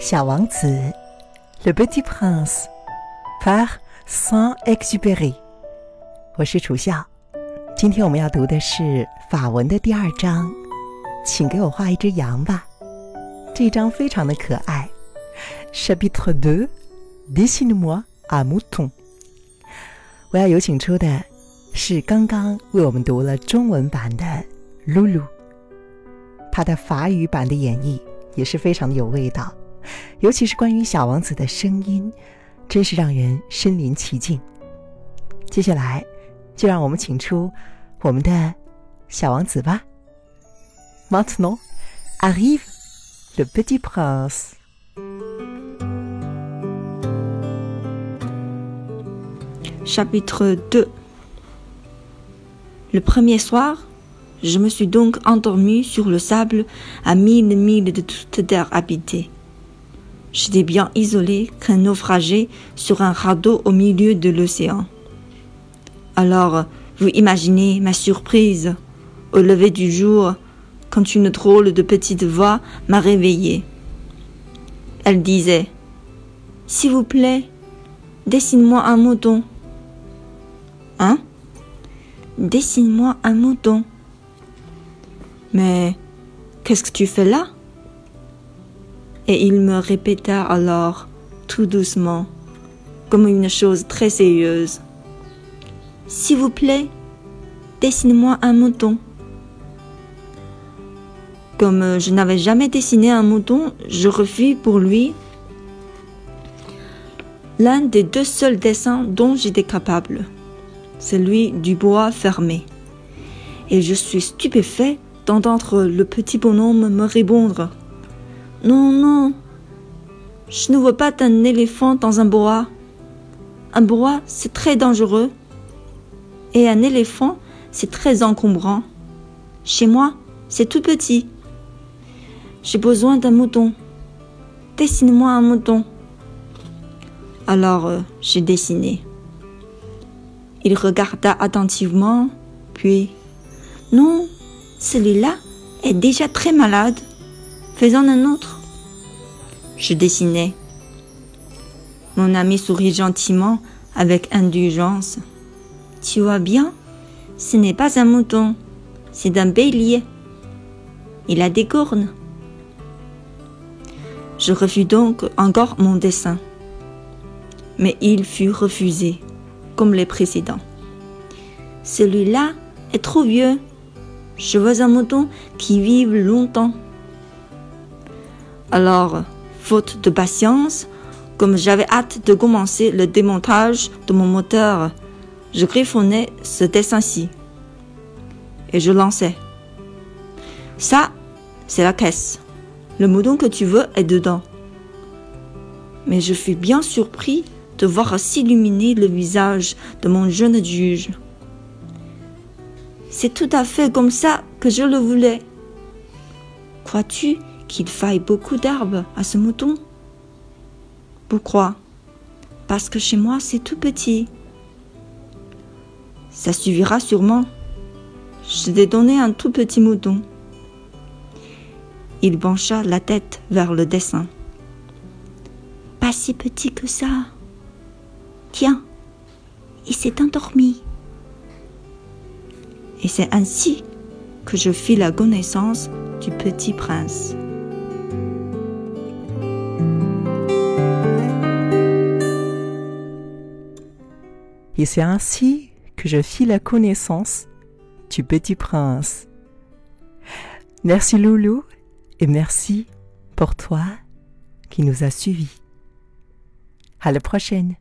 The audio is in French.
小王子，Le Petit Prince par Saint-Exupéry。我是楚笑，今天我们要读的是法文的第二章，请给我画一只羊吧。这一章非常的可爱。Chapitre deux, dessine-moi un mouton。我要有请出的是刚刚为我们读了中文版的露露，他的法语版的演绎也是非常的有味道。尤其是关于小王子的声音，真是让人身临其境。接下来，就让我们请出我们的小王子吧。Maintenant arrive le petit prince. Chapitre 2 Le premier soir, je me suis donc endormi sur le sable à mille milles de toute terre habitée. J'étais bien isolé qu'un naufragé sur un radeau au milieu de l'océan. Alors, vous imaginez ma surprise au lever du jour quand une drôle de petite voix m'a réveillé. Elle disait S'il vous plaît, dessine-moi un mouton. Hein? Dessine-moi un mouton. Mais qu'est-ce que tu fais là? Et il me répéta alors, tout doucement, comme une chose très sérieuse. S'il vous plaît, dessine-moi un mouton. Comme je n'avais jamais dessiné un mouton, je refus pour lui l'un des deux seuls dessins dont j'étais capable, celui du bois fermé. Et je suis stupéfait d'entendre le petit bonhomme me répondre. Non, non. Je ne vois pas d'un éléphant dans un bois. Un bois, c'est très dangereux. Et un éléphant, c'est très encombrant. Chez moi, c'est tout petit. J'ai besoin d'un mouton. Dessine-moi un mouton. Alors, euh, j'ai dessiné. Il regarda attentivement, puis Non, celui-là est déjà très malade. Faisons un autre. Je dessinais. Mon ami sourit gentiment avec indulgence. Tu vois bien, ce n'est pas un mouton, c'est un bélier. Il a des cornes. Je refus donc encore mon dessin. Mais il fut refusé, comme les précédents. Celui-là est trop vieux. Je veux un mouton qui vive longtemps. Alors, faute de patience, comme j'avais hâte de commencer le démontage de mon moteur, je griffonnais ce dessin-ci. Et je lançais. Ça, c'est la caisse. Le mouton que tu veux est dedans. Mais je fus bien surpris de voir s'illuminer le visage de mon jeune juge. C'est tout à fait comme ça que je le voulais. Crois-tu qu'il faille beaucoup d'arbres à ce mouton Pourquoi? Parce que chez moi c'est tout petit. Ça suffira sûrement. Je t'ai donné un tout petit mouton. Il pencha la tête vers le dessin. Pas si petit que ça. Tiens, il s'est endormi. Et c'est ainsi que je fis la connaissance du petit prince. Et c'est ainsi que je fis la connaissance du petit prince. Merci Loulou et merci pour toi qui nous a suivis. À la prochaine.